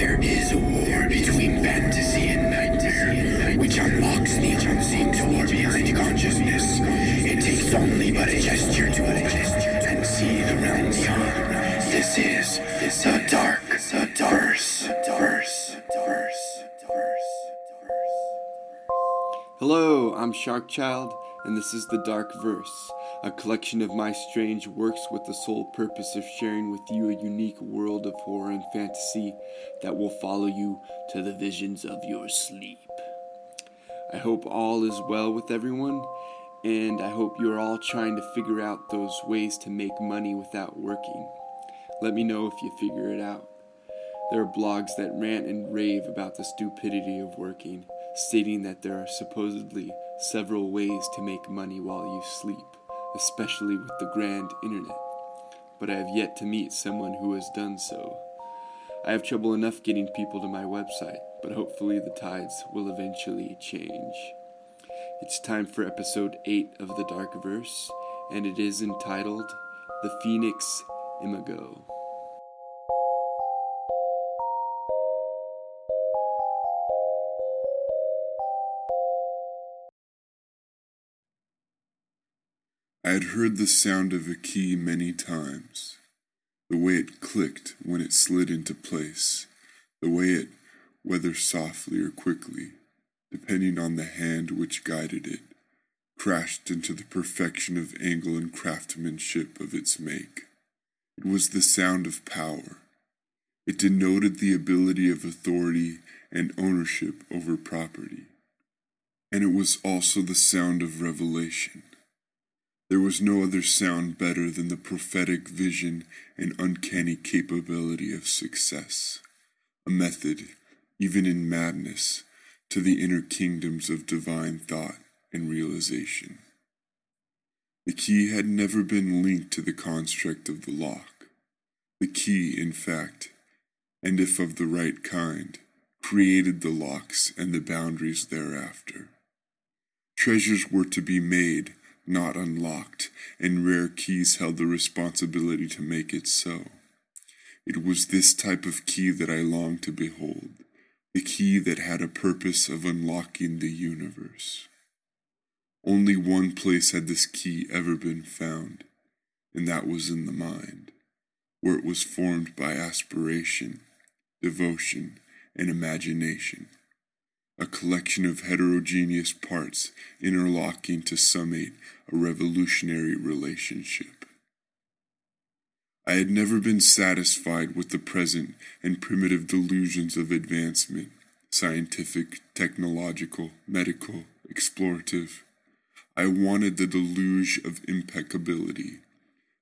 There is a war between fantasy and nightmare, which unlocks the unseen door behind consciousness. It takes only but a gesture to open and see the realm beyond. This is the dark, the. Hello, I'm Sharkchild, and this is The Dark Verse, a collection of my strange works with the sole purpose of sharing with you a unique world of horror and fantasy that will follow you to the visions of your sleep. I hope all is well with everyone, and I hope you're all trying to figure out those ways to make money without working. Let me know if you figure it out. There are blogs that rant and rave about the stupidity of working, stating that there are supposedly several ways to make money while you sleep, especially with the grand internet. But I have yet to meet someone who has done so. I have trouble enough getting people to my website, but hopefully the tides will eventually change. It's time for episode 8 of The Dark Verse, and it is entitled The Phoenix Imago. I had heard the sound of a key many times, the way it clicked when it slid into place, the way it, whether softly or quickly, depending on the hand which guided it, crashed into the perfection of angle and craftsmanship of its make. It was the sound of power. It denoted the ability of authority and ownership over property. And it was also the sound of revelation. There was no other sound better than the prophetic vision and uncanny capability of success, a method, even in madness, to the inner kingdoms of divine thought and realization. The key had never been linked to the construct of the lock. The key, in fact, and if of the right kind, created the locks and the boundaries thereafter. Treasures were to be made not unlocked, and rare keys held the responsibility to make it so. It was this type of key that I longed to behold, the key that had a purpose of unlocking the universe. Only one place had this key ever been found, and that was in the mind, where it was formed by aspiration, devotion, and imagination a collection of heterogeneous parts interlocking to summate a revolutionary relationship. I had never been satisfied with the present and primitive delusions of advancement, scientific, technological, medical, explorative. I wanted the deluge of impeccability,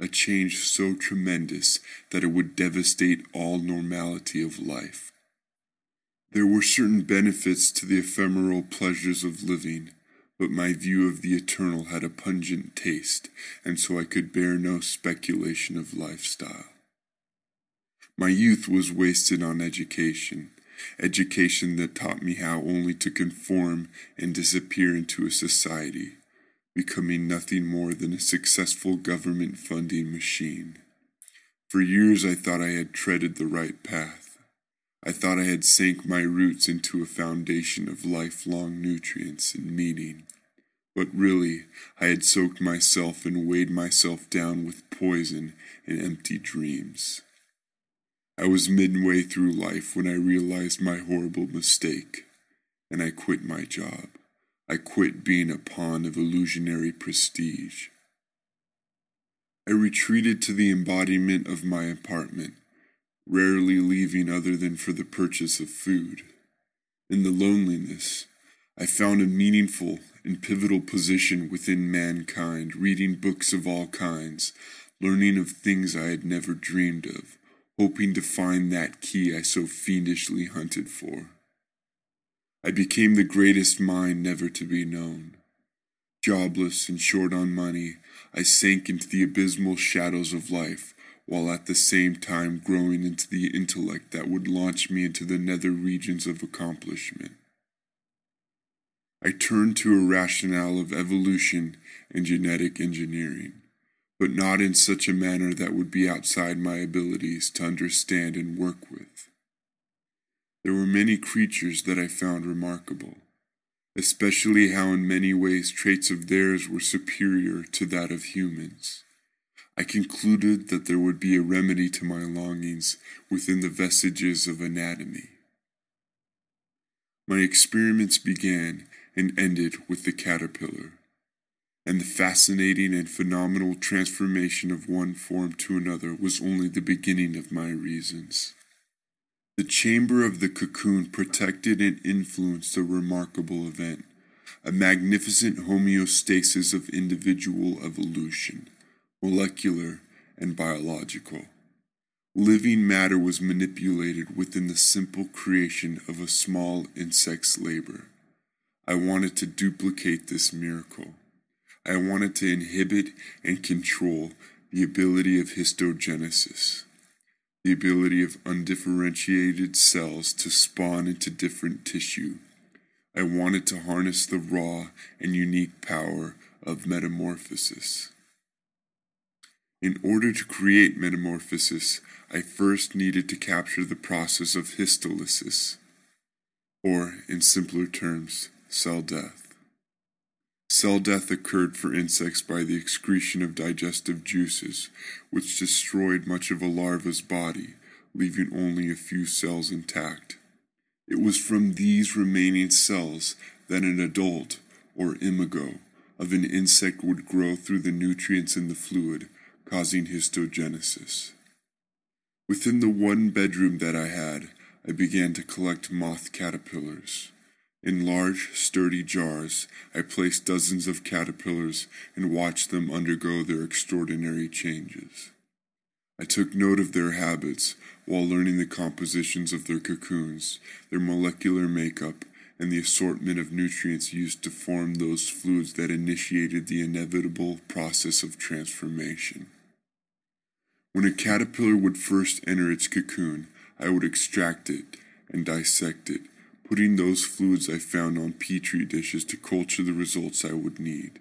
a change so tremendous that it would devastate all normality of life. There were certain benefits to the ephemeral pleasures of living, but my view of the eternal had a pungent taste, and so I could bear no speculation of lifestyle. My youth was wasted on education, education that taught me how only to conform and disappear into a society, becoming nothing more than a successful government funding machine. For years I thought I had treaded the right path. I thought I had sank my roots into a foundation of lifelong nutrients and meaning. But really, I had soaked myself and weighed myself down with poison and empty dreams. I was midway through life when I realized my horrible mistake, and I quit my job. I quit being a pawn of illusionary prestige. I retreated to the embodiment of my apartment rarely leaving other than for the purchase of food. In the loneliness, I found a meaningful and pivotal position within mankind, reading books of all kinds, learning of things I had never dreamed of, hoping to find that key I so fiendishly hunted for. I became the greatest mind never to be known. Jobless and short on money, I sank into the abysmal shadows of life, while at the same time growing into the intellect that would launch me into the nether regions of accomplishment. I turned to a rationale of evolution and genetic engineering, but not in such a manner that would be outside my abilities to understand and work with. There were many creatures that I found remarkable, especially how in many ways traits of theirs were superior to that of humans. I concluded that there would be a remedy to my longings within the vestiges of anatomy. My experiments began and ended with the caterpillar, and the fascinating and phenomenal transformation of one form to another was only the beginning of my reasons. The chamber of the cocoon protected and influenced a remarkable event, a magnificent homeostasis of individual evolution, molecular and biological. Living matter was manipulated within the simple creation of a small insect's labor. I wanted to duplicate this miracle. I wanted to inhibit and control the ability of histogenesis, the ability of undifferentiated cells to spawn into different tissue. I wanted to harness the raw and unique power of metamorphosis. In order to create metamorphosis, I first needed to capture the process of histolysis, or, in simpler terms, cell death. Cell death occurred for insects by the excretion of digestive juices, which destroyed much of a larva's body, leaving only a few cells intact. It was from these remaining cells that an adult, or imago, of an insect would grow through the nutrients in the fluid causing histogenesis. Within the one bedroom that I had, I began to collect moth caterpillars. In large, sturdy jars, I placed dozens of caterpillars and watched them undergo their extraordinary changes. I took note of their habits while learning the compositions of their cocoons, their molecular makeup, and the assortment of nutrients used to form those fluids that initiated the inevitable process of transformation. When a caterpillar would first enter its cocoon, I would extract it and dissect it, putting those fluids I found on petri dishes to culture the results I would need.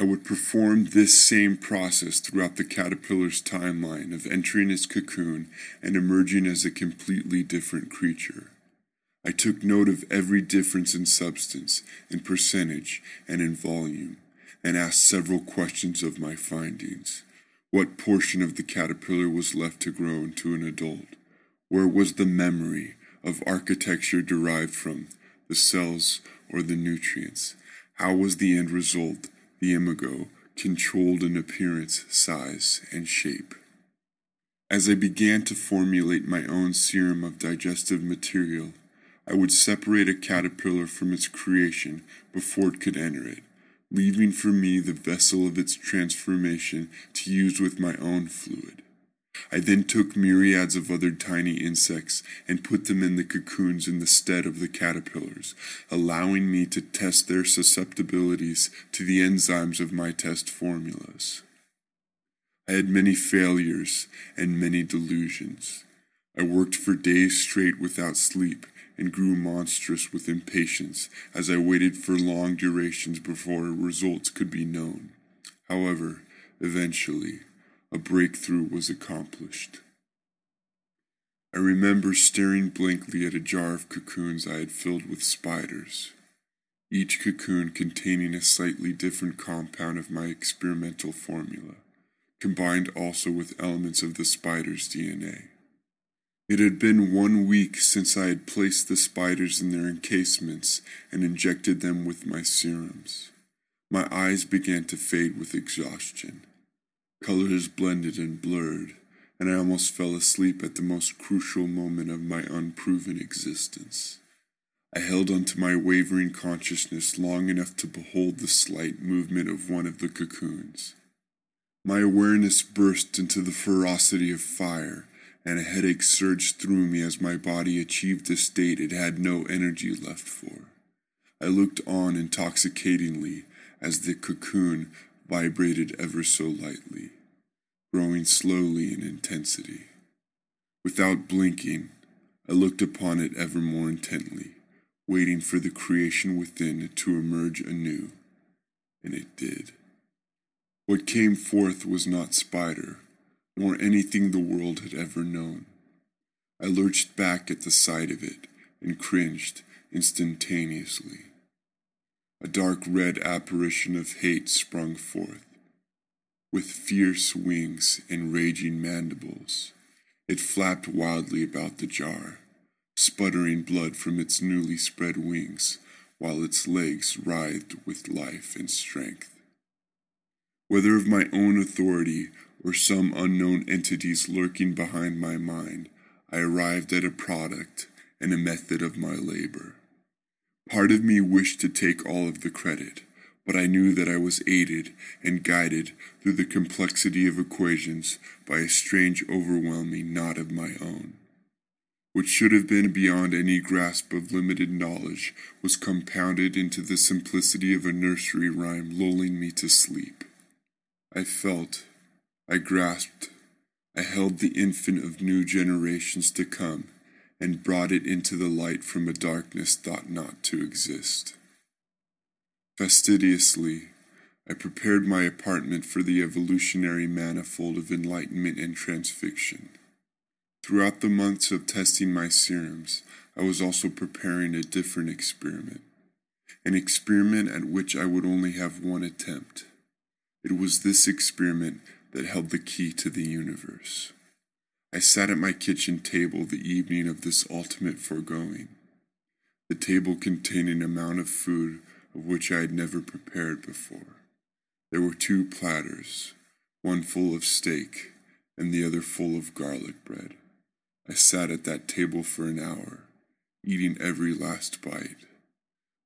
I would perform this same process throughout the caterpillar's timeline of entering its cocoon and emerging as a completely different creature. I took note of every difference in substance, in percentage, and in volume, and asked several questions of my findings. What portion of the caterpillar was left to grow into an adult? Where was the memory of architecture derived from, the cells or the nutrients? How was the end result, the imago, controlled in appearance, size, and shape? As I began to formulate my own serum of digestive material, I would separate a caterpillar from its creation before it could enter it leaving for me the vessel of its transformation to use with my own fluid. I then took myriads of other tiny insects and put them in the cocoons in the stead of the caterpillars, allowing me to test their susceptibilities to the enzymes of my test formulas. I had many failures and many delusions. I worked for days straight without sleep, and grew monstrous with impatience as I waited for long durations before results could be known. However, eventually, a breakthrough was accomplished. I remember staring blankly at a jar of cocoons I had filled with spiders, each cocoon containing a slightly different compound of my experimental formula, combined also with elements of the spider's DNA. It had been one week since I had placed the spiders in their encasements and injected them with my serums. My eyes began to fade with exhaustion. Colors blended and blurred, and I almost fell asleep at the most crucial moment of my unproven existence. I held onto my wavering consciousness long enough to behold the slight movement of one of the cocoons. My awareness burst into the ferocity of fire and a headache surged through me as my body achieved a state it had no energy left for. I looked on intoxicatingly as the cocoon vibrated ever so lightly, growing slowly in intensity. Without blinking, I looked upon it ever more intently, waiting for the creation within to emerge anew. And it did. What came forth was not spider, nor anything the world had ever known. I lurched back at the sight of it and cringed instantaneously. A dark red apparition of hate sprung forth. With fierce wings and raging mandibles, it flapped wildly about the jar, sputtering blood from its newly spread wings while its legs writhed with life and strength. Whether of my own authority or some unknown entities lurking behind my mind, I arrived at a product and a method of my labor. Part of me wished to take all of the credit, but I knew that I was aided and guided through the complexity of equations by a strange overwhelming knot of my own. What should have been beyond any grasp of limited knowledge was compounded into the simplicity of a nursery rhyme lulling me to sleep. I felt, I grasped, I held the infant of new generations to come and brought it into the light from a darkness thought not to exist. Fastidiously, I prepared my apartment for the evolutionary manifold of enlightenment and transfiction. Throughout the months of testing my serums, I was also preparing a different experiment, an experiment at which I would only have one attempt. It was this experiment that held the key to the universe. I sat at my kitchen table the evening of this ultimate foregoing. The table contained an amount of food of which I had never prepared before. There were two platters, one full of steak and the other full of garlic bread. I sat at that table for an hour, eating every last bite.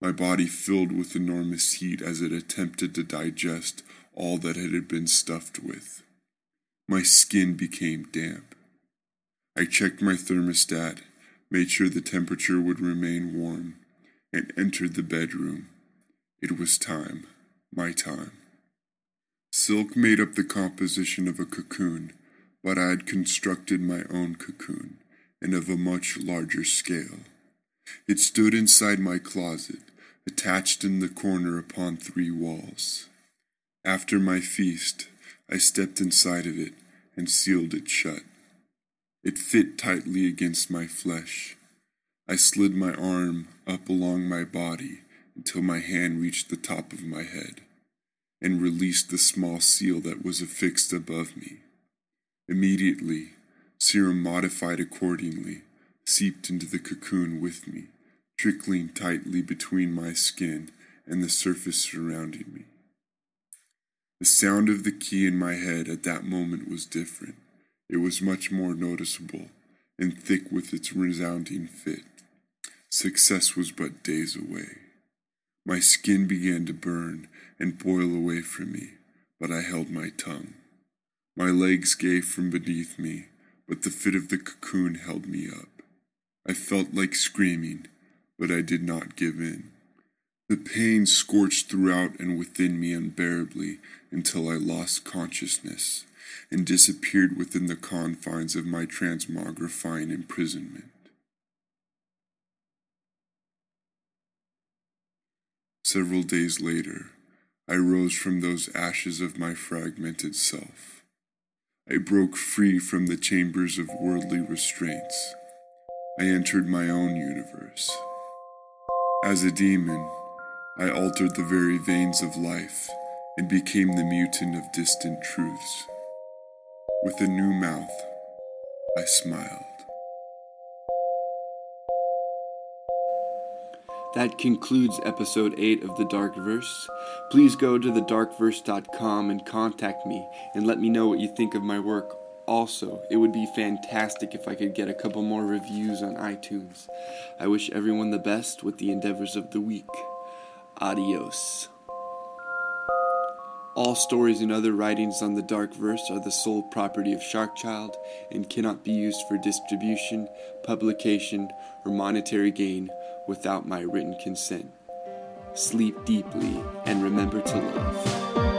My body filled with enormous heat as it attempted to digest all that it had been stuffed with. My skin became damp. I checked my thermostat, made sure the temperature would remain warm, and entered the bedroom. It was time, my time. Silk made up the composition of a cocoon, but I had constructed my own cocoon, and of a much larger scale. It stood inside my closet, attached in the corner upon three walls. After my feast, I stepped inside of it and sealed it shut. It fit tightly against my flesh. I slid my arm up along my body until my hand reached the top of my head and released the small seal that was affixed above me. Immediately, serum modified accordingly seeped into the cocoon with me, trickling tightly between my skin and the surface surrounding me. The sound of the key in my head at that moment was different. It was much more noticeable and thick with its resounding fit. Success was but days away. My skin began to burn and boil away from me, but I held my tongue. My legs gave from beneath me, but the fit of the cocoon held me up. I felt like screaming, but I did not give in. The pain scorched throughout and within me unbearably until I lost consciousness and disappeared within the confines of my transmogrifying imprisonment. Several days later, I rose from those ashes of my fragmented self. I broke free from the chambers of worldly restraints. I entered my own universe. As a demon, I altered the very veins of life and became the mutant of distant truths. With a new mouth, I smiled. That concludes episode 8 of The Dark Verse. Please go to thedarkverse.com and contact me and let me know what you think of my work. Also, it would be fantastic if I could get a couple more reviews on iTunes. I wish everyone the best with the endeavors of the week. Adios. All stories and other writings on the Dark Verse are the sole property of Sharkchild and cannot be used for distribution, publication, or monetary gain without my written consent. Sleep deeply and remember to love.